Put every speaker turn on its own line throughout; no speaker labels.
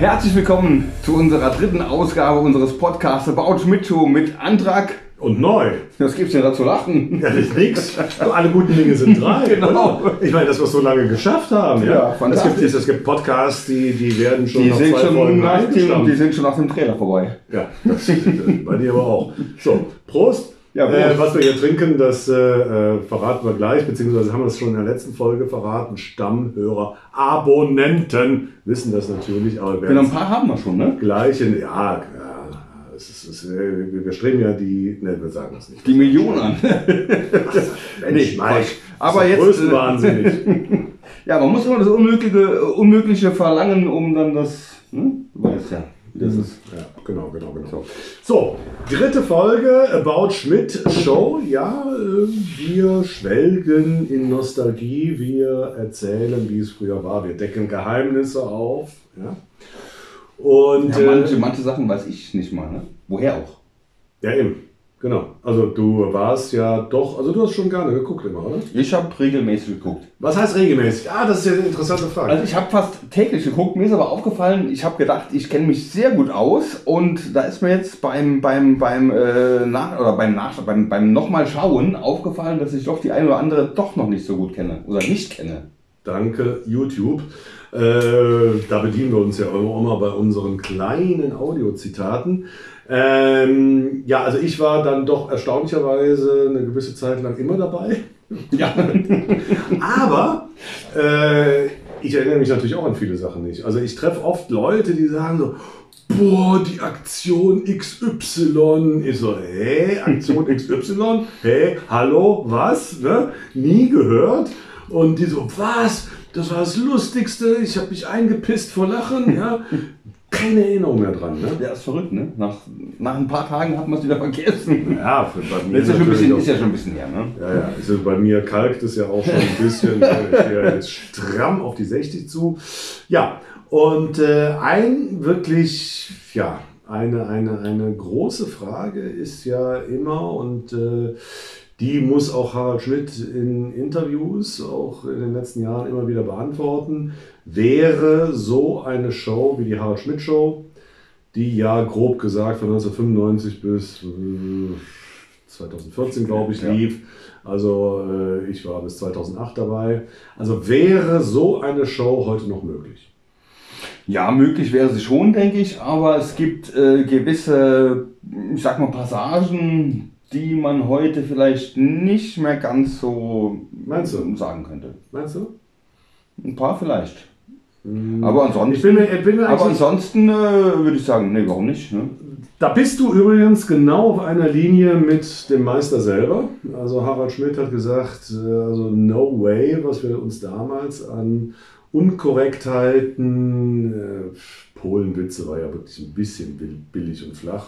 herzlich willkommen zu unserer dritten Ausgabe unseres Podcasts About Schmidt Show mit Antrag.
Und neu.
Was gibt's denn da zu lachen?
Ja, das ist nix. Alle guten Dinge sind drei.
Genau.
oder? Ich meine, dass wir es so lange geschafft haben.
Ja,
Ja, es, gibt, es gibt Podcasts, die, die werden schon
Die
nach
sind
zwei
schon,
Folgen
nach dem, die sind schon nach dem Trailer vorbei.
Ja, das, bei dir aber auch. So, Prost.
Ja.
Äh, was wir hier trinken, das äh, äh, verraten wir gleich, beziehungsweise haben wir es schon in der letzten Folge verraten. Stammhörer, Abonnenten wissen das natürlich, aber wir
Genau, ein paar haben wir schon, ne?
es gleich in, ja, es ist, es ist, äh, wir wir streben ja die, ne, wir sagen es nicht.
Die Millionen an.
Mensch, Mike,
Quatsch. Aber
das ist
jetzt, äh,
größenwahnsinnig.
Ja, man muss immer das Unmögliche, Unmögliche verlangen, um dann das. Ne? Du weißt ja, wie das ist.
Ja, genau, genau, genau. So, dritte Folge About Schmidt Show. Ja, äh, wir schwelgen in Nostalgie, wir erzählen, wie es früher war. Wir decken Geheimnisse auf. Ja. Und
Ja, manche,
äh,
manche Sachen weiß ich nicht mal, ne? Woher auch?
ja, eben. Genau. Also du warst ja doch, also du hast schon gerne geguckt immer, oder?
Ich habe regelmäßig geguckt.
Was heißt regelmäßig? Ah, das ist ja eine interessante Frage.
Also ich habe fast täglich geguckt, mir ist aber aufgefallen, ich habe gedacht, ich kenne mich sehr gut aus und da ist mir jetzt beim beim beim äh, nach oder beim nach beim beim nochmal schauen aufgefallen, dass ich doch die eine oder andere doch noch nicht so gut kenne oder nicht kenne.
Danke, YouTube. Äh, da bedienen wir uns ja immer mal bei unseren kleinen Audiozitaten. Ähm, ja, also ich war dann doch erstaunlicherweise eine gewisse Zeit lang immer dabei.
Ja.
Aber äh, ich erinnere mich natürlich auch an viele Sachen nicht. Also ich treffe oft Leute, die sagen so, boah, die Aktion XY. Ich so, hä, Aktion XY? Hä, hallo, was? Ne? Nie gehört. Und die so, was? Das war das Lustigste. Ich habe mich eingepisst vor Lachen. Ja? Keine Erinnerung mehr dran. Ne?
Ja, ist verrückt, ne? Nach, nach ein paar Tagen hat man es wieder vergessen.
Ja, für, bei mir
ist ja, schon ein bisschen,
auch-
ist ja schon ein bisschen her, ne?
Ja, ja, also bei mir kalkt es ja auch schon ein bisschen. ich ja jetzt stramm auf die 60 zu. Ja, und äh, ein wirklich, ja, eine, eine, eine große Frage ist ja immer, und äh, die muss auch Harald Schmidt in Interviews, auch in den letzten Jahren immer wieder beantworten. Wäre so eine Show wie die Harald Schmidt Show, die ja grob gesagt von 1995 bis äh, 2014, glaube ich,
Ja.
lief. Also äh, ich war bis 2008 dabei. Also wäre so eine Show heute noch möglich?
Ja, möglich wäre sie schon, denke ich, aber es gibt äh, gewisse, ich sag mal, Passagen, die man heute vielleicht nicht mehr ganz so
Meinst du?
sagen könnte.
Meinst du?
Ein paar vielleicht. Aber ansonsten,
Ich bin mir, ich bin mir
aber ansonsten äh, würde ich sagen, nee, warum nicht? Ne?
da bist du übrigens genau auf einer Linie mit dem Meister selber. Also Harald Schmidt hat gesagt, äh, also no way, was wir uns damals an Unkorrektheiten, äh, Polenwitze war ja wirklich ein bisschen bill- billig und flach,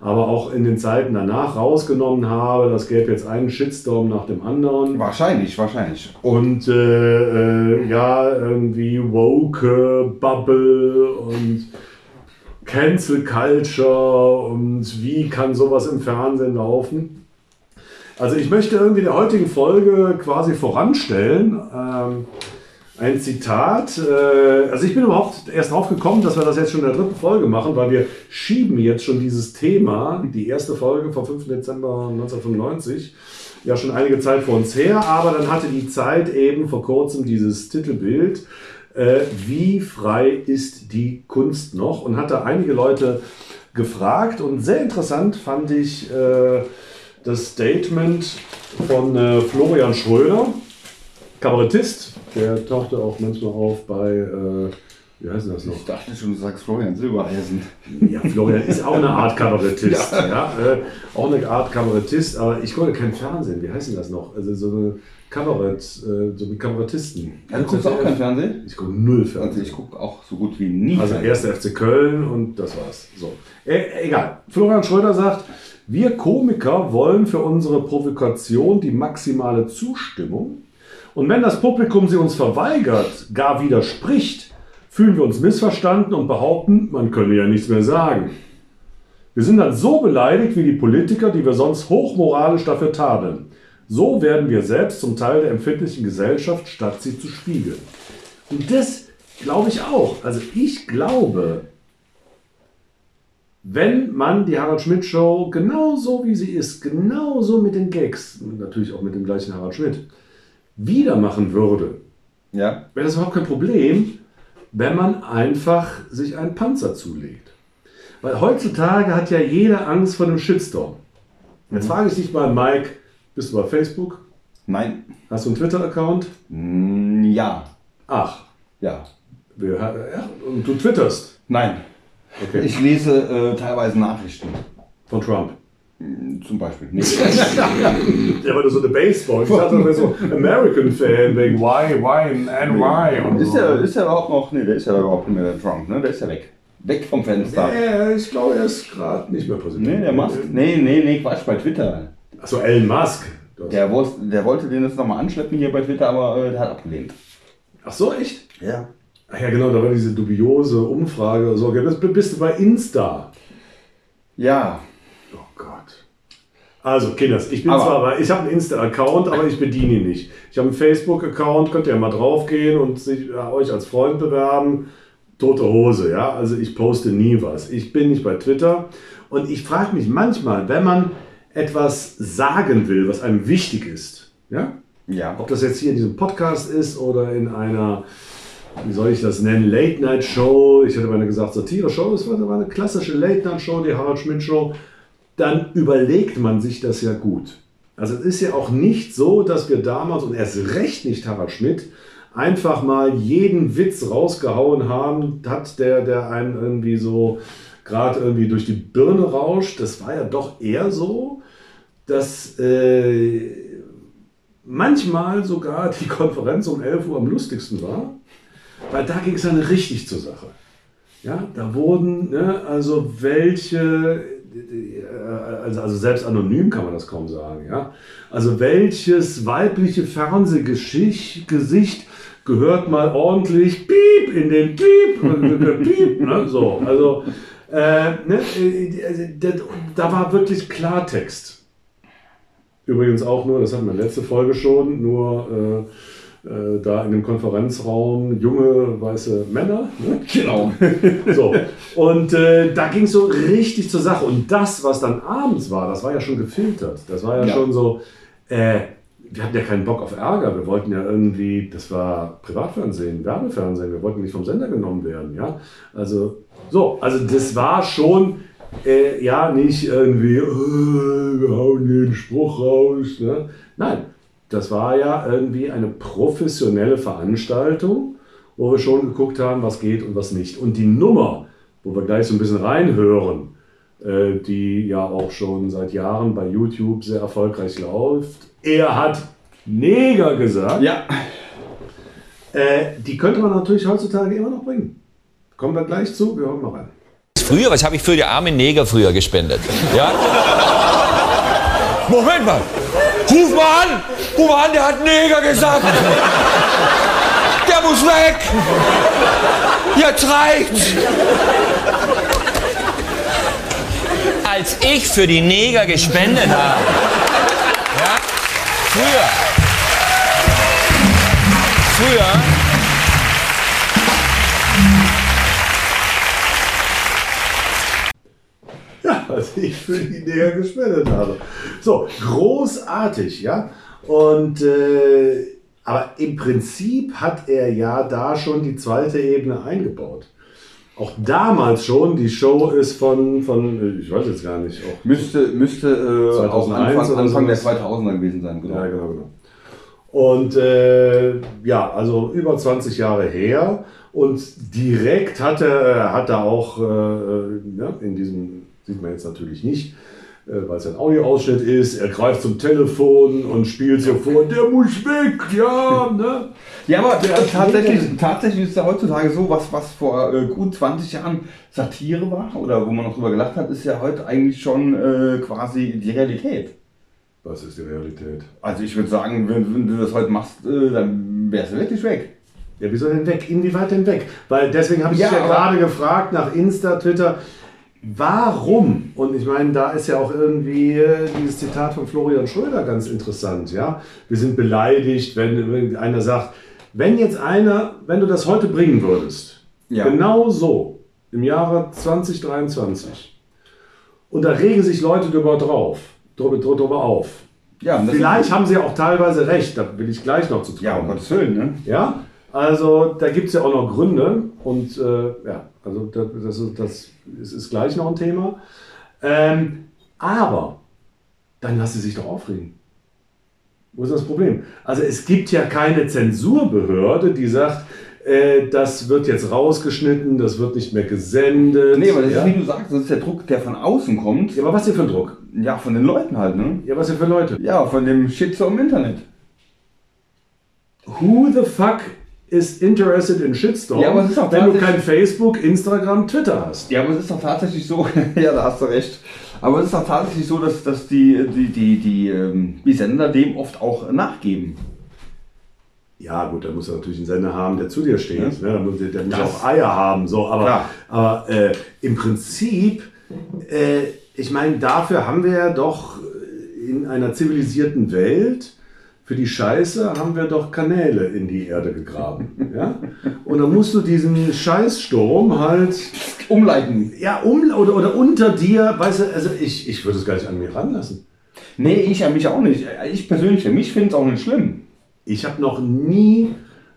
aber auch in den Zeiten danach rausgenommen habe, das gäbe jetzt einen Shitstorm nach dem anderen.
Wahrscheinlich, wahrscheinlich.
Und äh, äh, ja, irgendwie woke Bubble und Cancel Culture und wie kann sowas im Fernsehen laufen. Also ich möchte irgendwie der heutigen Folge quasi voranstellen. Ähm, ein Zitat. Äh, also ich bin überhaupt erst drauf gekommen, dass wir das jetzt schon in der dritten Folge machen, weil wir schieben jetzt schon dieses Thema, die erste Folge vom 5. Dezember 1995, ja schon einige Zeit vor uns her, aber dann hatte die Zeit eben vor kurzem dieses Titelbild, äh, wie frei ist die Kunst noch? Und hatte einige Leute gefragt und sehr interessant fand ich äh, das Statement von äh, Florian Schröder, Kabarettist, der tauchte auch manchmal auf bei, äh, wie heißt das noch?
Ich dachte schon, du sagst Florian Silbereisen.
Ja, Florian ist auch eine Art Kabarettist. ja. äh, auch eine Art Kabarettist, aber ich gucke kein Fernsehen. Wie heißt denn das noch? Also so eine Kabarett, äh, so mit Kabarettisten.
Ja, du guckst auch kein Fernsehen?
Ich gucke null
Also
Fernsehen.
ich gucke auch so gut wie nie.
Also erster FC Köln und das war's. So. Äh, egal. Florian Schröder sagt, wir Komiker wollen für unsere Provokation die maximale Zustimmung. Und wenn das Publikum sie uns verweigert, gar widerspricht, fühlen wir uns missverstanden und behaupten, man könne ja nichts mehr sagen. Wir sind dann so beleidigt wie die Politiker, die wir sonst hochmoralisch dafür tadeln. So werden wir selbst zum Teil der empfindlichen Gesellschaft, statt sie zu spiegeln. Und das glaube ich auch. Also ich glaube, wenn man die Harald Schmidt Show genauso wie sie ist, genauso mit den Gags, natürlich auch mit dem gleichen Harald Schmidt, wieder machen würde,
Ja.
wäre das überhaupt kein Problem, wenn man einfach sich einen Panzer zulegt. Weil heutzutage hat ja jeder Angst vor einem Shitstorm. Jetzt frage ich dich mal, Mike, bist du bei Facebook?
Nein.
Hast du einen Twitter-Account?
Mm, Ja.
Ach,
ja,
und du twitterst.
Nein.
Okay.
Ich lese äh, teilweise Nachrichten.
Von Trump.
Zum Beispiel. Nee.
Ja, weil du so eine Baseball. Ich dachte, wärst so American-Fan wegen Why, Why and Why. Und
ist,
so.
der, ist der überhaupt noch? Nee, der ist ja überhaupt nicht mehr der Trump, ne? Der ist ja weg. Weg vom Fenster.
Ja, ich glaube, er ist gerade nicht mehr Präsident.
Nee, der Musk. Nee, nee, nee, Quatsch, bei Twitter.
Achso, Elon Musk.
Der, der wollte den jetzt nochmal anschleppen hier bei Twitter, aber äh, der hat abgelehnt.
Ach so, echt?
Ja.
Ach ja, genau, da war diese dubiose Umfrage. So, okay, das bist du bei Insta.
Ja.
Oh Gott. Also, Kinders, ich bin
Aber-
zwar bei, ich habe einen Insta-Account, aber ich bediene ihn nicht. Ich habe einen Facebook-Account, könnt ihr mal draufgehen und sich, ja, euch als Freund bewerben. Tote Hose, ja. Also ich poste nie was. Ich bin nicht bei Twitter. Und ich frage mich manchmal, wenn man etwas sagen will, was einem wichtig ist, ja,
Ja.
ob das jetzt hier in diesem Podcast ist oder in einer, wie soll ich das nennen, Late-Night-Show. Ich hätte mal gesagt, Satire-Show. Das war war eine klassische Late-Night-Show, die Harald Schmidt-Show. Dann überlegt man sich das ja gut. Also es ist ja auch nicht so, dass wir damals, und erst recht nicht Harald Schmidt, einfach mal jeden Witz rausgehauen haben, hat der, der einen irgendwie so gerade irgendwie durch die Birne rauscht. Das war ja doch eher so, dass äh, manchmal sogar die Konferenz um 11 Uhr am lustigsten war, weil da ging es dann richtig zur Sache. Ja, da wurden, ne, also welche, also, also selbst anonym kann man das kaum sagen, ja. Also welches weibliche Fernsehgesicht Gesicht gehört mal ordentlich Piep in den Piep, äh, Piep, ne, so, also, äh, ne, äh, also, da, da war wirklich Klartext. Übrigens auch nur, das hatten wir letzte Folge schon, nur äh, äh, da in dem Konferenzraum junge weiße Männer. Ne?
Genau.
So. Und äh, da ging es so richtig zur Sache. Und das, was dann abends war, das war ja schon gefiltert. Das war ja,
Ja.
schon so, äh, wir hatten ja keinen Bock auf Ärger. Wir wollten ja irgendwie, das war Privatfernsehen, Werbefernsehen, wir wollten nicht vom Sender genommen werden. Ja? Also, so, also das war schon, äh, ja, nicht irgendwie, äh, wir hauen den Spruch raus. Ne? Nein, das war ja irgendwie eine professionelle Veranstaltung, wo wir schon geguckt haben, was geht und was nicht. Und die Nummer, wo wir gleich so ein bisschen reinhören, äh, die ja auch schon seit Jahren bei YouTube sehr erfolgreich läuft. Er hat Neger gesagt.
Ja.
Äh, die könnte man natürlich heutzutage immer noch bringen. Kommen wir gleich zu, wir hören mal rein.
Früher, was habe ich für die armen Neger früher gespendet? Ja? Moment mal! Ruf mal an! Ruf mal an, der hat Neger gesagt! Der muss weg! Jetzt reicht's! Als ich für die Neger gespendet habe, ja, früher, früher,
Als ich für die Neger gespendet habe. So, großartig, ja. Und äh, aber im Prinzip hat er ja da schon die zweite Ebene eingebaut. Auch damals schon, die Show ist von, von ich weiß jetzt gar nicht, auch
Müsste, müsste äh, auch
2001
Anfang, Anfang der
sowas.
2000er gewesen sein. Genau.
Ja, genau, genau. Und äh, ja, also über 20 Jahre her. Und direkt hat er, hat er auch, äh, äh, ja, in diesem, sieht man jetzt natürlich nicht, äh, weil es ein Audioausschnitt ist, er greift zum Telefon und spielt so vor, der muss weg, ja, ne?
Ja, aber tatsächlich, tatsächlich ist ja heutzutage so, was, was vor äh, gut 20 Jahren Satire war oder wo man noch drüber gelacht hat, ist ja heute eigentlich schon äh, quasi die Realität.
Was ist die Realität?
Also ich würde sagen, wenn, wenn du das heute machst, äh, dann wärst du wirklich weg.
Ja, wieso denn weg? Inwieweit denn weg? Weil deswegen habe ich
Ja,
dich ja gerade gefragt nach Insta, Twitter. Warum? Und ich meine, da ist ja auch irgendwie äh, dieses Zitat von Florian Schröder ganz interessant. Ja, wir sind beleidigt, wenn einer sagt, Wenn jetzt einer, wenn du das heute bringen würdest,
Ja.
genau so, im Jahre 2023, und da regen sich Leute drüber drauf, drüber, drüber auf.
Ja,
Vielleicht haben sie auch teilweise recht, da will ich gleich noch zu
Ja, um. Gottes Willen, ne?
Ja, also da gibt es ja auch noch Gründe und äh, ja, also das, ist- das ist, ist gleich noch ein Thema. Ähm, aber dann lass sie sich doch aufregen. Wo ist das Problem? Also es gibt ja keine Zensurbehörde, die sagt, äh, das wird jetzt rausgeschnitten, das wird nicht mehr gesendet.
Nee, aber das
ja?
ist, wie du sagst, das ist der Druck, der von außen kommt.
ja, aber was denn für ein Druck?
Ja, von den Leuten halt, ne?
Ja, was denn für Leute?
Ja, von dem Shitstorm im Internet.
Who the fuck is interested in Shitstorm,
Ja, ist
wenn du kein Facebook, Instagram, Twitter hast?
Ja, aber es ist doch tatsächlich so, ja, da hast du recht. Aber es ist doch tatsächlich so, dass, dass die, die, die, die, ähm, die Sender dem oft auch nachgeben.
Ja, gut, da muss er natürlich einen Sender haben, der zu dir steht.
Ja.
Ne? Der muss, der muss
Das-
auch Eier haben. So, aber
Klar.
aber äh, im Prinzip, äh, ich meine, dafür haben wir ja doch in einer zivilisierten Welt, für die Scheiße haben wir doch Kanäle in die Erde gegraben. ja? Und dann musst du diesen Scheißsturm halt
Umleiten.
ja, um oder, oder unter dir, weißt du, also ich, ich würde es gar nicht an mir ranlassen.
Nee, ich ja mich auch nicht. Ich persönlich, für mich finde es auch nicht schlimm.
Ich habe noch nie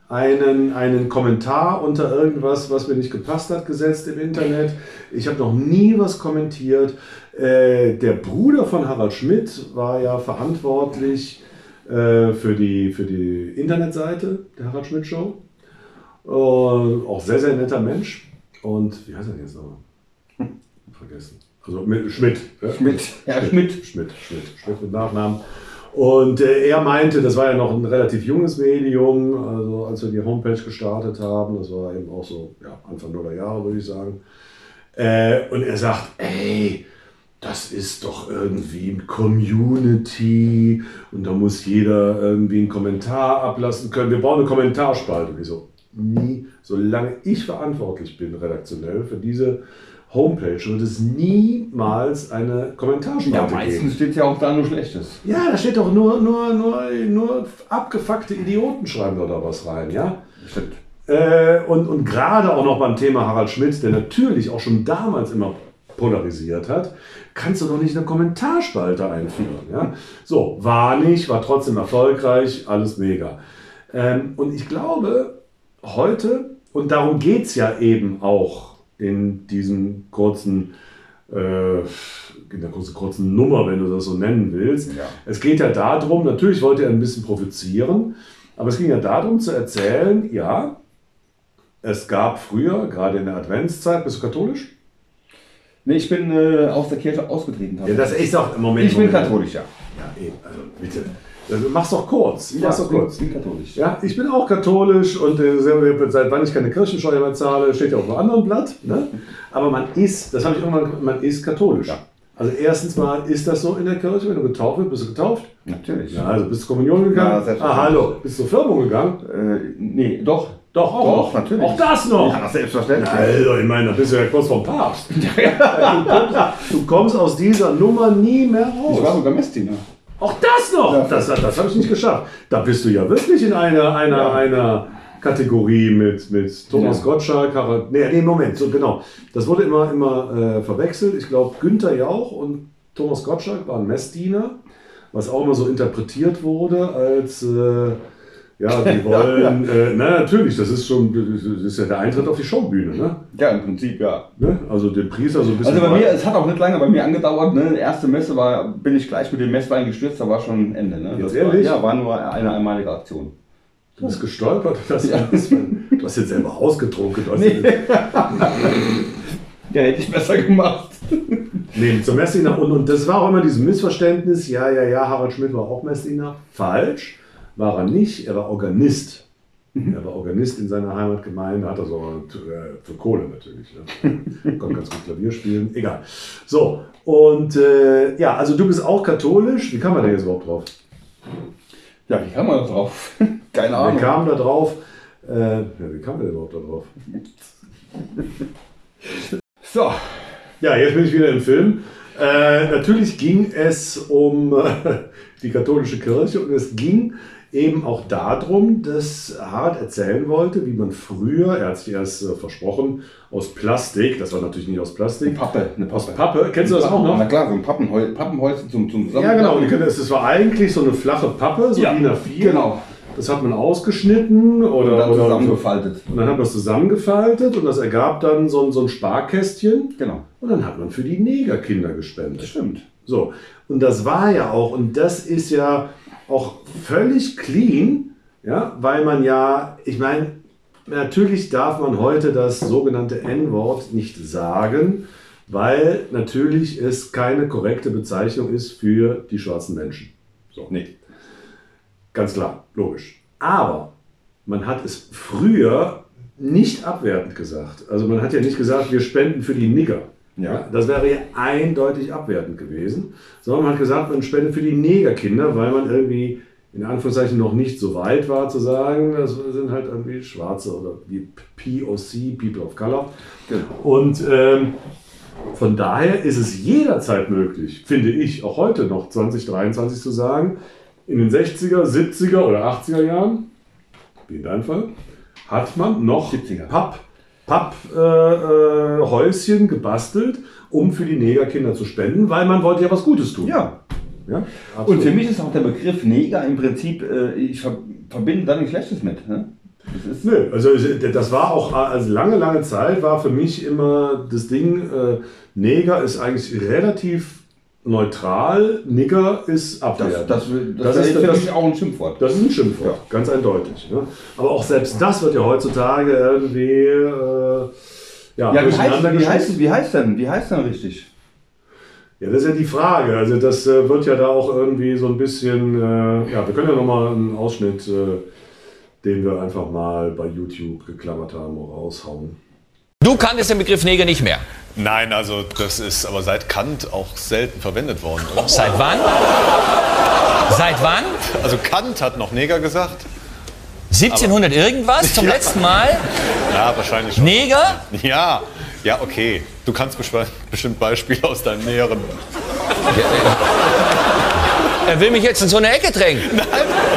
einen, einen Kommentar unter irgendwas, was mir nicht gepasst hat, gesetzt im Internet. Ich habe noch nie was kommentiert. Äh, der Bruder von Harald Schmidt war ja verantwortlich äh, für, die, für die Internetseite der Harald Schmidt Show. Äh, auch sehr, sehr netter Mensch. Und wie heißt er denn jetzt nochmal? Vergessen. Also mit Schmidt. ja?
Schmidt. Ja, Schmidt.
Schmidt, Schmidt, Schmidt mit Nachnamen. Und äh, er meinte, das war ja noch ein relativ junges Medium, also als wir die Homepage gestartet haben, das war eben auch so ja, Anfang nuller Jahre, würde ich sagen. Äh, und er sagt, ey, das ist doch irgendwie ein Community und da muss jeder irgendwie einen Kommentar ablassen können. Wir brauchen eine Kommentarspalte. Und ich so, nie, solange ich verantwortlich bin, redaktionell für diese Homepage, wird es niemals eine Kommentarspalte
Ja,
geben.
meistens steht ja auch da nur Schlechtes.
Ja, da steht doch nur, nur, nur, nur abgefuckte Idioten schreiben da da was rein, ja?
Stimmt.
Äh, und, und gerade auch noch beim Thema Harald Schmidt, der natürlich auch schon damals immer polarisiert hat, kannst du doch nicht eine Kommentarspalte einführen. Ja? So, war nicht, war trotzdem erfolgreich, alles mega. Ähm, und ich glaube, heute, und darum geht es ja eben auch in diesem kurzen, äh, in der kurzen, kurzen Nummer, wenn du das so nennen willst.
Ja.
Es geht ja darum, natürlich wollte er ein bisschen provozieren, aber es ging ja darum zu erzählen, ja, es gab früher, gerade in der Adventszeit, bist du katholisch?
Nee, ich bin äh, aus der Kirche ausgetreten.
Ja, das ist doch im Moment.
ich bin
Moment.
katholisch, ja.
Ja, eben, also bitte. Also, mach's doch kurz. Mach's doch
ich bin,
kurz.
katholisch.
Ja, ich bin auch katholisch und äh, seit wann ich keine Kirchensteuer mehr zahle, steht ja auf einem anderen Blatt. Ne? Aber man ist, das habe ich irgendwann, man ist katholisch.
Ja.
Also erstens mal ist das so in der Kirche, wenn du getauft wirst, bist du getauft?
Natürlich.
Ja, also bist du zur Kommunion
Ja,
gegangen?
selbstverständlich.
ah, hallo, bist du zur Firmung gegangen?
Äh, nee, doch.
Doch, auch
Doch,
noch.
natürlich.
Auch das noch.
Ja, selbstverständlich.
Also, ich meine, da bist du ja kurz vom Papst. du, kommst, du kommst aus dieser Nummer nie mehr
Ich war
raus.
sogar Messdiener.
Auch das noch!
Ja.
Das, das habe ich nicht geschafft. Da bist du ja wirklich in einer, einer,
Ja.
einer Kategorie mit, mit Thomas
Ja.
Gottschalk, Harald. Nee, nee, Moment, so genau. Das wurde immer, immer äh, verwechselt. Ich glaube, Günther Jauch und Thomas Gottschalk waren Messdiener, was auch immer so interpretiert wurde als. Äh, ja, die wollen, Äh, na natürlich, das ist schon, das ist ja der Eintritt auf die Showbühne, ne?
Ja, im Prinzip, ja.
ne? Also den Priester so ein bisschen.
Also bei mir, es hat auch nicht lange bei mir angedauert. Ne? Erste Messe war, bin ich gleich mit dem Messwein gestürzt, da war schon Ende. Ne?
Jetzt
Das
ehrlich?
War, ja, war nur eine einmalige Aktion.
Du bist gestolpert. Das
Ja.
ist, du hast jetzt selber ausgetrunken.
Nee. Ja, hätte ich besser gemacht.
nee, zum Messdiener. Und, und das war auch immer dieses Missverständnis. Ja, ja, ja, Harald Schmidt war auch Messdiener. Falsch. War er nicht. Er war Organist. Er war Organist in seiner Heimatgemeinde, hat auch äh, für Kohle natürlich. Ne? Konnte ganz gut Klavier spielen. Egal. So, und äh, ja, also du bist auch katholisch. Wie kam man denn jetzt überhaupt drauf?
Ja, wie kam man da drauf? Keine Ahnung.
kam da drauf? Äh, ja, wie kam der überhaupt da drauf?
So,
Ja, jetzt bin ich wieder im Film. Äh, natürlich ging es um äh, die katholische Kirche und es ging eben auch darum, dass Harald erzählen wollte, wie man früher, er hat sich erst äh, versprochen, aus Plastik, das war natürlich nicht aus Plastik,
Pappe, eine
aus Pappe, kennst du das auch noch?
Na klar, so ein Pappenhol Pappenholz zum, zum
Ja, genau. Und das war eigentlich so eine flache Pappe, so
Ja,
DIN A4.
genau.
Das hat man ausgeschnitten oder,
Und dann
oder
zusammengefaltet.
Und dann hat man es zusammengefaltet und das ergab dann so, ein- so ein Sparkästchen.
Genau.
Und dann hat man für die Negerkinder gespendet.
Das stimmt.
So, und das war ja auch, und das ist ja auch völlig clean, ja, weil man ja, ich meine, natürlich darf man heute das sogenannte N-Wort nicht sagen, weil natürlich es keine korrekte Bezeichnung ist für die schwarzen Menschen. So.
Nee.
Ganz klar, logisch. Aber man hat es früher nicht abwertend gesagt. Also man hat ja nicht gesagt, wir spenden für die Nigger.
Ja.
das wäre ja eindeutig abwertend gewesen. Sondern man hat gesagt, man spendet für die Negerkinder, weil man irgendwie in Anführungszeichen noch nicht so weit war zu sagen, das sind halt irgendwie Schwarze oder die POC, People of Color.
Genau.
Und ähm, von daher ist es jederzeit möglich, finde ich, auch heute noch 2023 zu sagen, in den 60er, 70er oder 80er Jahren, wie in deinem Fall, hat man noch
70er.
Papp, Papp, äh, äh, gebastelt, um für die Negerkinder zu spenden, weil man wollte ja was Gutes tun.
Ja.
Ja
Und für mich ist auch der Begriff Neger im Prinzip, äh, ich ver verbinde da nichts Schlechtes mit. Ne? Das
Nö, also das war auch, also lange, lange Zeit war für mich immer das Ding, äh, Neger ist eigentlich relativ neutral, Nigger ist abwertend.
das, das,
Das
das
ist-
für mich auch ein Schimpfwort.
Das ist ein Schimpfwort, ganz eindeutig. Ne? Aber auch selbst das wird ja heutzutage irgendwie äh, ja,
Ja, wie heißt, wie, heißt, wie heißt denn? Wie heißt denn richtig?
Ja, das ist ja die Frage. Also das äh, wird ja da auch irgendwie so ein bisschen, äh, ja, wir können ja nochmal einen Ausschnitt, äh, den wir einfach mal bei YouTube geklammert haben, raushauen.
Du kanntest den Begriff Neger nicht mehr.
Nein, also das ist aber seit Kant auch selten verwendet worden. Oder?
Seit wann? Seit wann?
Also Kant hat noch Neger gesagt.
1700 irgendwas zum
Ja.
letzten Mal?
Ja, wahrscheinlich schon.
Neger?
Ja, ja, okay. Du kannst bestimmt Beispiele aus deinem näheren.
Er will mich jetzt in so eine Ecke drängen.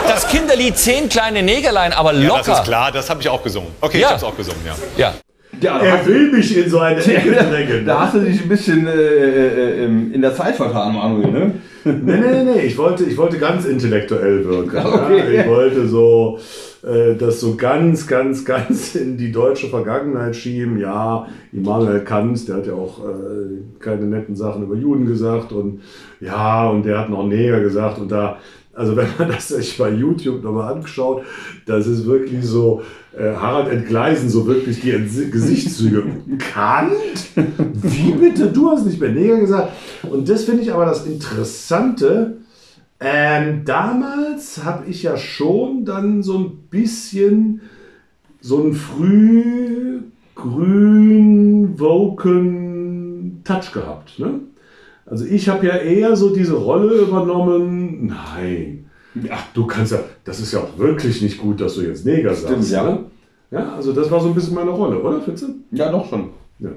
Das Kinderlied Zehn kleine Negerlein, aber
Ja,
locker.
das ist klar, das habe ich auch gesungen. Okay,
Ja.
ich habe es auch gesungen, ja.
Ja.
Ja,
Er will mich in so eine Ecke drängen.
da hast du dich ein bisschen äh, äh, ähm, in der Zeit vertan, Manuel. Ne?
Nee, nee, nee, nee. Ich wollte, ich wollte ganz intellektuell wirken.
Okay.
Ja, ich wollte so äh, das so ganz, ganz, ganz in die deutsche Vergangenheit schieben. Ja, Immanuel Kant, der hat ja auch äh, keine netten Sachen über Juden gesagt und ja, und der hat noch Neger gesagt und da, also wenn man das sich bei YouTube nochmal anschaut, das ist wirklich so, äh, Harald entgleisen so wirklich die Ents- Gesichtszüge. Kant? Wie bitte? Du hast nicht mehr Neger gesagt. Und das finde ich aber das Interessante. Ähm, damals habe ich ja schon dann so ein bisschen so einen früh grün woken Touch gehabt. Ne? Also ich habe ja eher so diese Rolle übernommen. Nein, ja, du kannst ja, das ist ja auch wirklich nicht gut, dass du jetzt Neger sagst.
ja.
Ne? Ja, also das war so ein bisschen meine Rolle, oder Fitze?
Ja, doch schon.
Ja.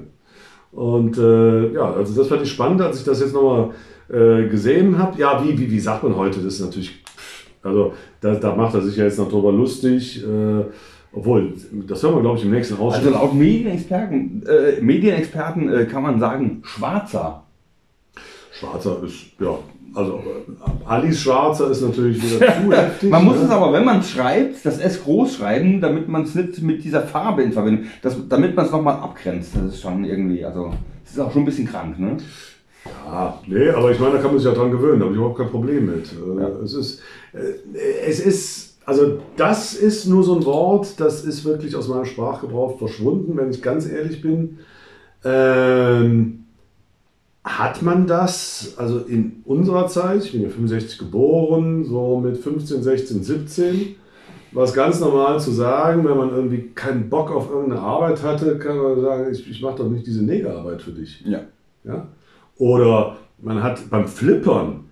Und äh, ja, also das fand ich spannend, als ich das jetzt nochmal äh, gesehen habe. Ja, wie, wie, wie sagt man heute? Das ist natürlich, also da, da macht er sich ja jetzt noch drüber lustig. Äh, obwohl, das hören wir, glaube ich, im nächsten
Also
Ausschnitt.
laut Medienexperten, äh, Medienexperten äh, kann man sagen, schwarzer.
Schwarzer ist, ja, also äh, Alice Schwarzer ist natürlich wieder zu heftig.
Man muss
ne?
es aber, wenn man es schreibt, das S groß schreiben, damit man es nicht mit dieser Farbe in Verbindung, das, damit man es nochmal abgrenzt. Das ist schon irgendwie, also, es ist auch schon ein bisschen krank, ne?
Ja, nee, aber ich meine, da kann man sich ja dran gewöhnen, da habe ich überhaupt kein Problem mit. Äh,
Ja.
Es ist, äh, es ist, also das ist nur so ein Wort, das ist wirklich aus meinem Sprachgebrauch verschwunden, wenn ich ganz ehrlich bin. Ähm, hat man das, also in unserer Zeit, ich bin ja 65 geboren, so mit 15, 16, 17, war es ganz normal zu sagen, wenn man irgendwie keinen Bock auf irgendeine Arbeit hatte, kann man sagen, ich, ich mache doch nicht diese Negerarbeit für dich.
Ja.
Ja? Oder man hat beim Flippern,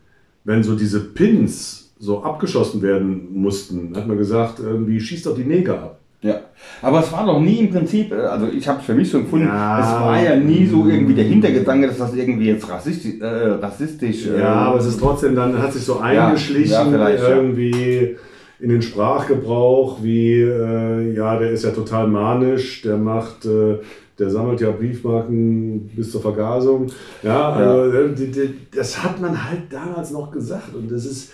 wenn so diese Pins so abgeschossen werden mussten, hat man gesagt, irgendwie schießt doch die Neger ab.
Ja, aber es war doch nie im Prinzip, äh, also ich habe es für mich so empfunden,
Ja.
es war ja nie so irgendwie der Hintergedanke, dass das irgendwie jetzt rassistisch, äh, rassistisch äh,
Ja, aber es ist trotzdem, dann hat sich so eingeschlichen,
ja, ja.
irgendwie, in den Sprachgebrauch, wie, äh, ja, der ist ja total manisch, der macht, äh, der sammelt ja Briefmarken bis zur Vergasung. Ja, also, äh, das hat man halt damals noch gesagt und das ist,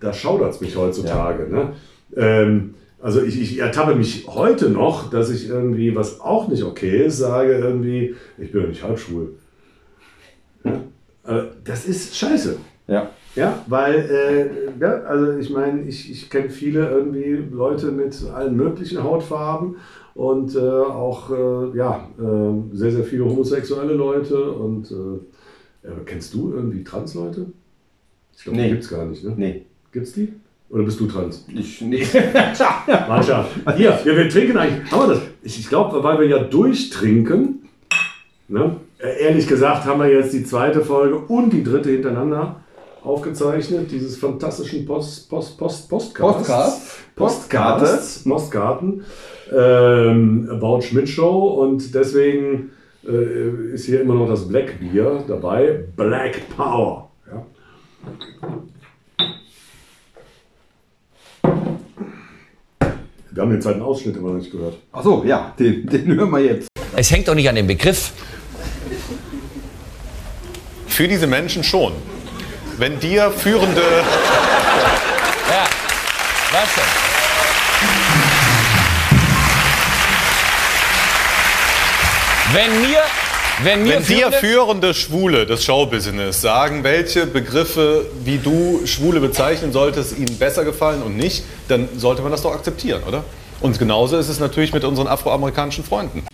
da schaudert es mich heutzutage. Ne? Ähm, also ich, ich ertappe mich heute noch, dass ich irgendwie, was auch nicht okay ist, sage irgendwie, ich bin ja nicht halbschwul. Ja? Äh, Das ist scheiße.
Ja.
Ja, weil, äh, ja, also ich meine, ich, ich kenne viele irgendwie Leute mit allen möglichen Hautfarben und äh, auch, äh, ja, äh, sehr, sehr viele homosexuelle Leute und äh, ja, kennst du irgendwie Trans-Leute? Ich glaube,
Nee.
die gibt's gar nicht, ne?
Nee.
Gibt's die? Oder bist du trans?
Ich, nee.
Mannschaft. Hier, wir, wir trinken eigentlich. Haben wir das? Ich, ich glaube, weil wir ja durchtrinken, ne? äh, ehrlich gesagt, haben wir jetzt die zweite Folge und die dritte hintereinander aufgezeichnet, dieses fantastischen Post, Post, Post, Postcasts.
Postcast?
Postcasts, Postkarten, ähm, About Schmidt Show und deswegen äh, ist hier immer noch das Black Bier dabei. Black Power. Ja. Wir haben den zweiten Ausschnitt immer noch nicht gehört.
Achso, ja, den, den hören wir jetzt.
Es hängt doch nicht an dem Begriff.
Für diese Menschen schon. Wenn dir führende,
Ja. Was denn? Wenn mir, wenn mir
wenn dir
führende-
führende Schwule des Showbusiness sagen, welche Begriffe, wie du Schwule bezeichnen solltest, ihnen besser gefallen und nicht, dann sollte man das doch akzeptieren, oder? Und genauso ist es natürlich mit unseren afroamerikanischen Freunden.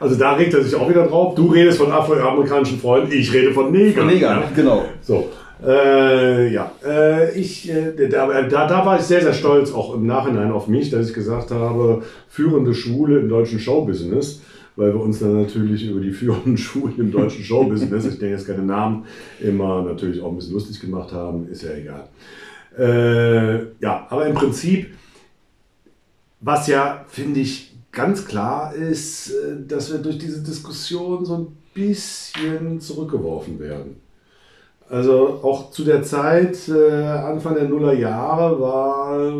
Also da regt er sich auch wieder drauf. Du redest von afroamerikanischen Freunden, ich rede von Negern.
Negern,
Ja.
genau.
So. Äh, ja, äh, ich, äh, da, da, war ich sehr, sehr stolz, auch im Nachhinein auf mich, dass ich gesagt habe, führende Schwule im deutschen Showbusiness, weil wir uns dann natürlich über die führenden Schulen im deutschen Showbusiness, ich denke jetzt keine Namen, immer natürlich auch ein bisschen lustig gemacht haben, ist ja egal. Äh, ja, aber im Prinzip, was ja, finde ich, ganz klar ist, äh, dass wir durch diese Diskussion so ein bisschen zurückgeworfen werden. Also auch zu der Zeit, äh, Anfang der Nullerjahre, war,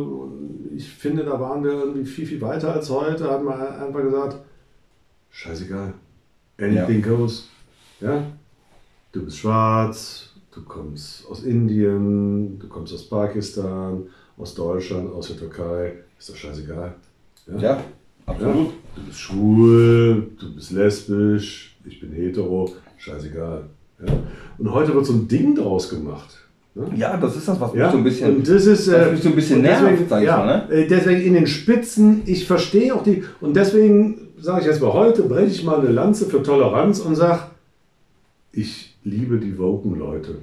ich finde, da waren wir irgendwie viel, viel weiter als heute. Hat man einfach gesagt, scheißegal, anything goes. Ja? Du bist schwarz, du kommst aus Indien, du kommst aus Pakistan, aus Deutschland, aus der Türkei, ist doch scheißegal.
Ja,
Ja,
absolut.
du bist schwul, du bist lesbisch, ich bin hetero, scheißegal. Ja? Und heute wird so ein Ding draus gemacht. Ne?
Ja, das ist das, was mich
Ja,
so ein bisschen.
und das ist, äh,
mich so ein bisschen nervt,
deswegen,
sag ich
ja,
mal, ne?
äh, Deswegen in den Spitzen, ich verstehe auch die, und deswegen sage ich jetzt mal heute, breche ich mal eine Lanze für Toleranz und sage, ich liebe die Woken-Leute.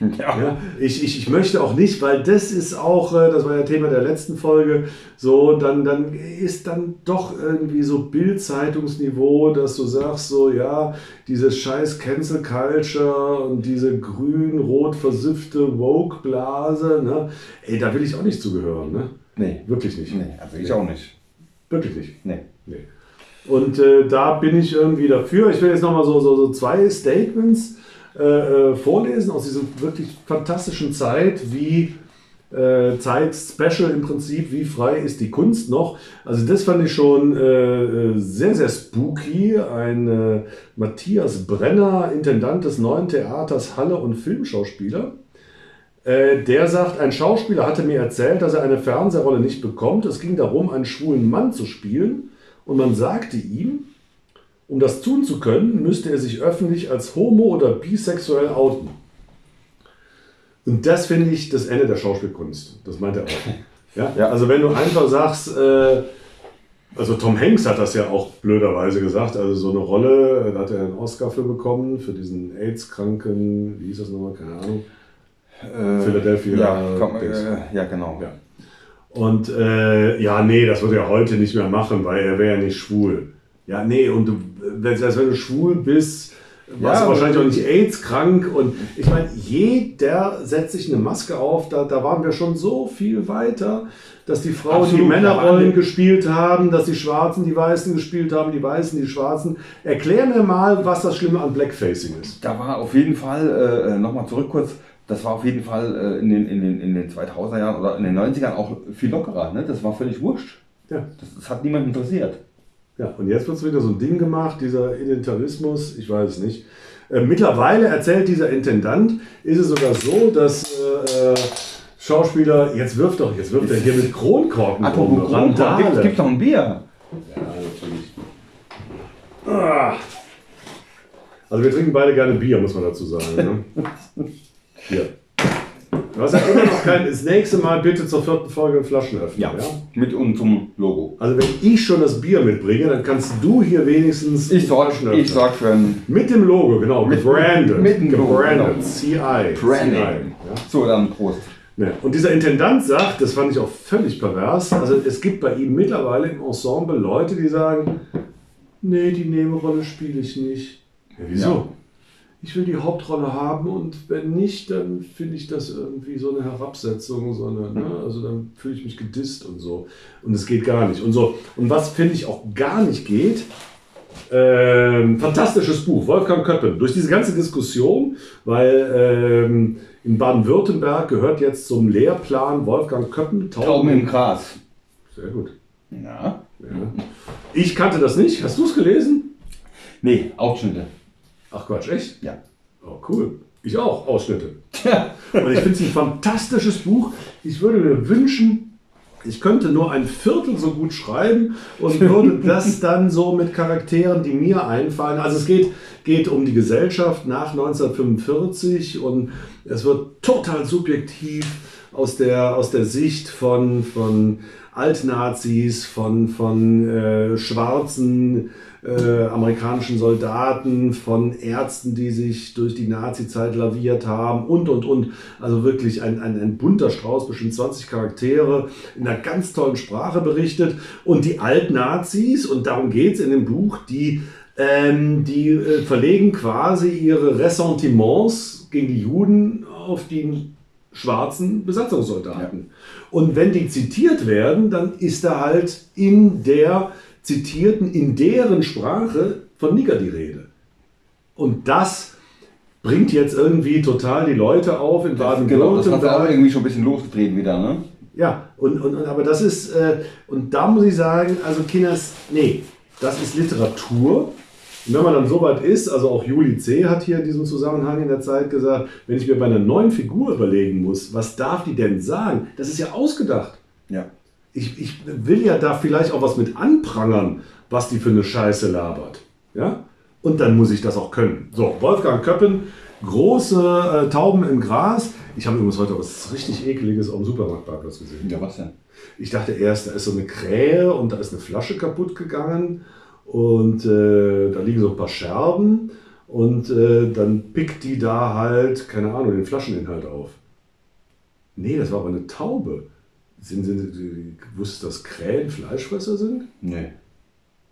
Ja, ich, ich, ich möchte auch nicht, weil das ist auch, äh, das war ja Thema der letzten Folge, so, dann, dann ist dann doch irgendwie so Bild-Zeitungsniveau, dass du sagst, so, ja, dieses scheiß Cancel Culture und diese grün-rot versiffte Woke-Blase, ne, ey, da will ich auch nicht zugehören, ne?
Nee.
Wirklich nicht.
Nee, also ich auch nicht.
Wirklich nicht.
Nee.
Nee. Und äh, da bin ich irgendwie dafür. Ich will jetzt nochmal so, so, so zwei Statements äh, äh, vorlesen aus dieser wirklich fantastischen Zeit, wie äh, Zeit Special im Prinzip, wie frei ist die Kunst noch. Also das fand ich schon äh, äh, sehr, sehr spooky. Ein äh, Matthias Brenner, Intendant des neuen Theaters Halle und Filmschauspieler. Der sagt, ein Schauspieler hatte mir erzählt, dass er eine Fernsehrolle nicht bekommt. Es ging darum, einen schwulen Mann zu spielen. Und man sagte ihm, um das tun zu können, müsste er sich öffentlich als homo oder bisexuell outen. Und das finde ich das Ende der Schauspielkunst. Das meint er auch. Ja?
Ja.
Also wenn du einfach sagst, äh, also Tom Hanks hat das ja auch blöderweise gesagt, also so eine Rolle, da hat er einen Oscar für bekommen, für diesen AIDS-Kranken, wie hieß das nochmal, keine Ahnung. Philadelphia.
Ja, komm, äh, ja genau.
Ja. Und äh, ja, nee, das würde er heute nicht mehr machen, weil er wäre ja nicht schwul. Ja, nee, und du, selbst wenn du schwul bist, warst
Ja,
du wahrscheinlich auch nicht AIDS-krank. Und ich meine, jeder setzt sich eine Maske auf. Da, da waren wir schon so viel weiter, dass die Frauen
Absolut,
die Männerrollen gespielt haben, dass die Schwarzen die Weißen gespielt haben, die Weißen die Schwarzen. Erklär mir mal, was das Schlimme an Blackfacing ist.
Da war auf jeden Fall, äh, nochmal zurück kurz, das war auf jeden Fall äh, in, den, in, den, in den 2000er Jahren oder in den 90ern auch viel lockerer. Ne? Das war völlig wurscht.
Ja.
Das, das hat niemand interessiert.
Ja, und jetzt wird wieder so ein Ding gemacht, dieser Identarismus, ich weiß es nicht. Äh, mittlerweile erzählt dieser Intendant, ist es sogar so, dass äh, äh, Schauspieler, jetzt wirft doch, jetzt wirft er hier mit Kronkorken rum,
Gibt
Randale.
es noch ein Bier?
Ja, natürlich. Ah. Also wir trinken beide gerne Bier, muss man dazu sagen. Ne? Hier. Du hast ja immer noch kein, das nächste Mal bitte zur vierten Folge Flaschen öffnen.
Ja, mit unserem Logo.
Also wenn ich schon das Bier mitbringe, dann kannst du hier wenigstens
Ich sorge
Flaschen öffnen.
ich für ein
Mit dem Logo, genau,
Mit-
gebranded.
mit dem Logo,
gebranded,
genau.
CI.
Branding.
CI, ja.
So, dann Prost.
Ne. Und dieser Intendant sagt, das fand ich auch völlig pervers, also es gibt bei ihm mittlerweile im Ensemble Leute, die sagen, nee, die Nebenrolle spiele ich nicht. Ja, wieso? Ich will die Hauptrolle haben und wenn nicht, dann finde ich das irgendwie so eine Herabsetzung, sondern, ne, also dann fühle ich mich gedisst und so. Und es geht gar nicht. Und so. Und was finde ich auch gar nicht geht, ähm, fantastisches Buch, Wolfgang Köppen. Durch diese ganze Diskussion, weil ähm, in Baden-Württemberg gehört jetzt zum Lehrplan Wolfgang Köppen
Tauben im Gras.
Sehr gut.
Ja.
Ja. Ich kannte das nicht. Hast du es gelesen?
Nee, Ausschnitte.
Ach Quatsch, echt?
Ja.
Oh, cool. Ich auch, Ausschnitte. Und ich finde es ein fantastisches Buch. Ich würde mir wünschen, ich könnte nur ein Viertel so gut schreiben und würde das dann so mit Charakteren, die mir einfallen. Also es geht, geht um die Gesellschaft nach 1945 und es wird total subjektiv aus der, aus der Sicht von, von Altnazis, von, von äh, schwarzen äh, amerikanischen Soldaten, von Ärzten, die sich durch die Nazi-Zeit laviert haben und, und, und. Also wirklich ein, ein, ein bunter Strauß, bestimmt 20 Charaktere, in einer ganz tollen Sprache berichtet. Und die Altnazis, und darum geht es in dem Buch, die, ähm, die äh, verlegen quasi ihre Ressentiments gegen die Juden auf die schwarzen Besatzungssoldaten. Und wenn die zitiert werden, dann ist da halt in der zitierten, in deren Sprache von Nigger die Rede. Und das bringt jetzt irgendwie total die Leute auf in
Genau, das hat auch
Baden-Württemberg.
irgendwie schon ein bisschen losgetreten wieder, ne?
Ja, und, und, und aber das ist, äh, und da muss ich sagen, also Kinders, nee, das ist Literatur. Und wenn man dann so weit ist, also auch Juli C. hat hier in diesem Zusammenhang in der Zeit gesagt, wenn ich mir bei einer neuen Figur überlegen muss, was darf die denn sagen? Das ist ja ausgedacht.
Ja.
Ich, ich will ja da vielleicht auch was mit anprangern, was die für eine Scheiße labert. Ja? Und dann muss ich das auch können. So, Wolfgang Köppen, große äh, Tauben im Gras. Ich habe übrigens heute was richtig Ekeliges auf dem Supermarktparkplatz gesehen.
Ja, was denn?
Ich dachte erst, da ist so eine Krähe und da ist eine Flasche kaputt gegangen und äh, da liegen so ein paar Scherben und äh, dann pickt die da halt, keine Ahnung, den Flascheninhalt auf. Nee, das war aber eine Taube. Sind, sind, sind, wusstest du, dass Krähen Fleischfresser sind?
Nee.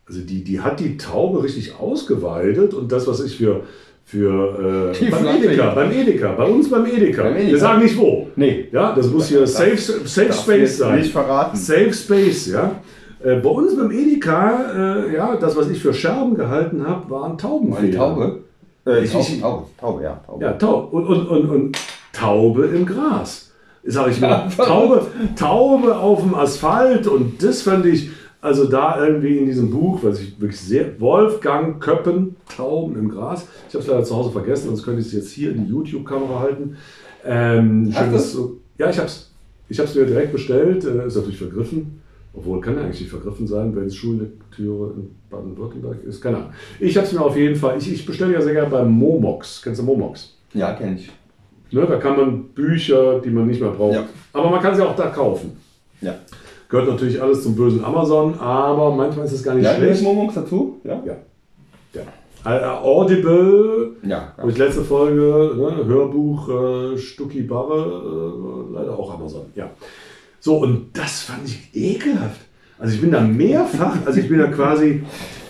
Also die, die hat die Taube richtig ausgeweidet und das, was ich für, für äh, beim
Flasche,
Edeka,
ja.
beim Edeka, bei uns beim Edeka.
Beim Edeka.
Wir sagen nicht wo.
Nee.
Ja, das muss hier Safe, safe
darf
Space sein.
nicht verraten.
Safe Space, ja. Äh, bei uns beim Edeka, äh, ja, das, was ich für Scherben gehalten habe, waren Taubenfedern.
Eine Taube? Äh,
Ich-
Taube,
ich-
Taube, Taube, ja. Taube.
Ja, Taube. Und, und, und, und Taube im Gras. Sag ich mal, Taube, Taube auf dem Asphalt. Und das fand ich, also da irgendwie in diesem Buch, was ich wirklich sehr, Wolfgang Köppen, Tauben im Gras. Ich habe es leider zu Hause vergessen, sonst könnte ich es jetzt hier in die YouTube-Kamera halten. Ähm, du, ja, ich habe es. Ich mir direkt bestellt, äh, ist natürlich vergriffen. Obwohl, kann ja eigentlich nicht vergriffen sein, wenn es Schullektüre in Baden-Württemberg ist. Keine Ahnung. Ich habe es mir auf jeden Fall, ich, ich bestelle ja sehr gerne beim Momox. Kennst du Momox?
Ja, kenne ich.
Ne, da kann man Bücher, die man nicht mehr braucht.
Ja.
Aber man kann sie auch da kaufen.
Ja.
Gehört natürlich alles zum bösen Amazon, aber manchmal ist es gar nicht
Ja,
schlecht.
ist Momox dazu? Ja.
Ja. ja. Äh, Audible,
Ja.
habe ich letzte Folge, ne, Hörbuch äh, Stucki Barre, äh, leider auch Amazon. Ja. So, und das fand ich ekelhaft. Also ich bin da mehrfach, also ich bin da quasi,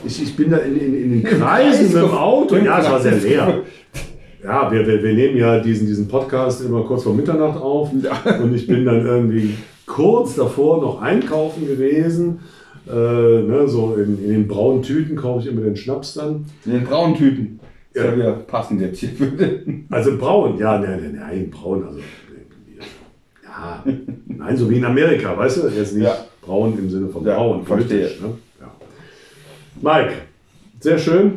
ich, ich bin da in, in, in den Kreisen mit dem Auto. Ja, es war sehr leer. Ja, wir, wir, wir nehmen ja diesen, diesen Podcast immer kurz vor Mitternacht auf. Und ich bin dann irgendwie kurz davor noch einkaufen gewesen. Äh, ne, so in, in den braunen Tüten kaufe ich immer den Schnaps dann.
Den braunen. Ist ja wieder passend jetzt hier.
Also braun, ja, nein, nein, nein, braun, also. Ja, nein, so wie in Amerika, weißt du? Jetzt nicht
Ja.
braun im Sinne von
Ja,
braun,
verstehe.
politisch, Ne? Ja. Mike, sehr schön.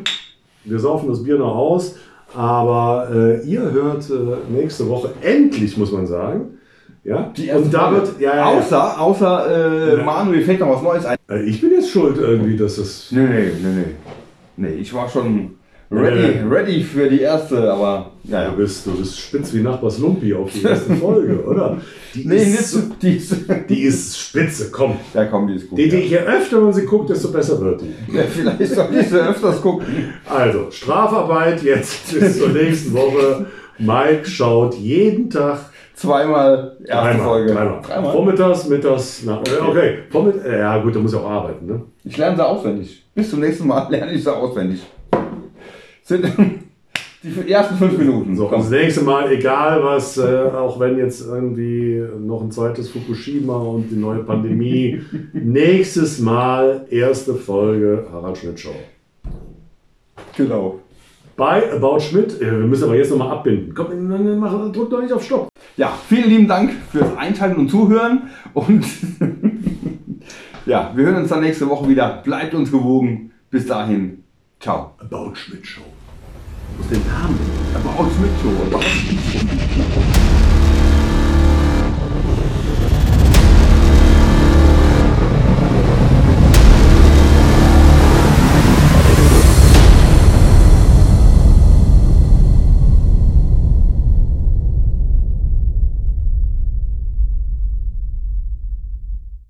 Wir saufen das Bier noch aus, aber äh, ihr hört äh, nächste Woche endlich, muss man sagen. Ja?
Die erste
Und da
Folge.
wird, ja, ja.
Außer, außer äh,
Ja.
Manuel fällt noch was Neues ein.
Äh, ich bin jetzt schuld irgendwie, dass das.
Nee, nee, nee, nee. Nee, ich war schon ready, ready für die erste, aber ja, ja.
Du bist, du bist spitz wie Nachbars Lumpi auf die erste Folge, oder? Die
Nee, nicht
ist,
so, die ist,
die ist spitze, komm.
Ja, komm, die ist gut.
Die,
ja.
die, je öfter man sie guckt, desto besser wird die.
Ja, vielleicht sollte ich sie öfters gucken.
Also, Strafarbeit jetzt bis zur nächsten Woche. Mike schaut jeden Tag
Zweimal erste
dreimal,
Folge.
dreimal. Vormittags, mittags, na, okay. okay. Vormitt ja gut, da muss ich auch arbeiten, ne?
Ich lerne sie auswendig. Bis zum nächsten Mal lerne ich sie auswendig. Sind die ersten fünf Minuten.
So,
Komm.
das nächste Mal, egal was, äh, auch wenn jetzt irgendwie noch ein zweites Fukushima und die neue Pandemie, nächstes Mal erste Folge Harald Schmidt Show.
Genau.
Bei About Schmidt, äh, wir müssen aber jetzt nochmal abbinden. Komm, mach, drück doch nicht auf Stopp.
Ja, vielen lieben Dank fürs Einschalten und Zuhören. Und ja, wir hören uns dann nächste Woche wieder. Bleibt uns gewogen. Bis dahin. Ciao.
About Schmidt Show.
Den Namen. Aber auch mit Show. About Schmidt Show.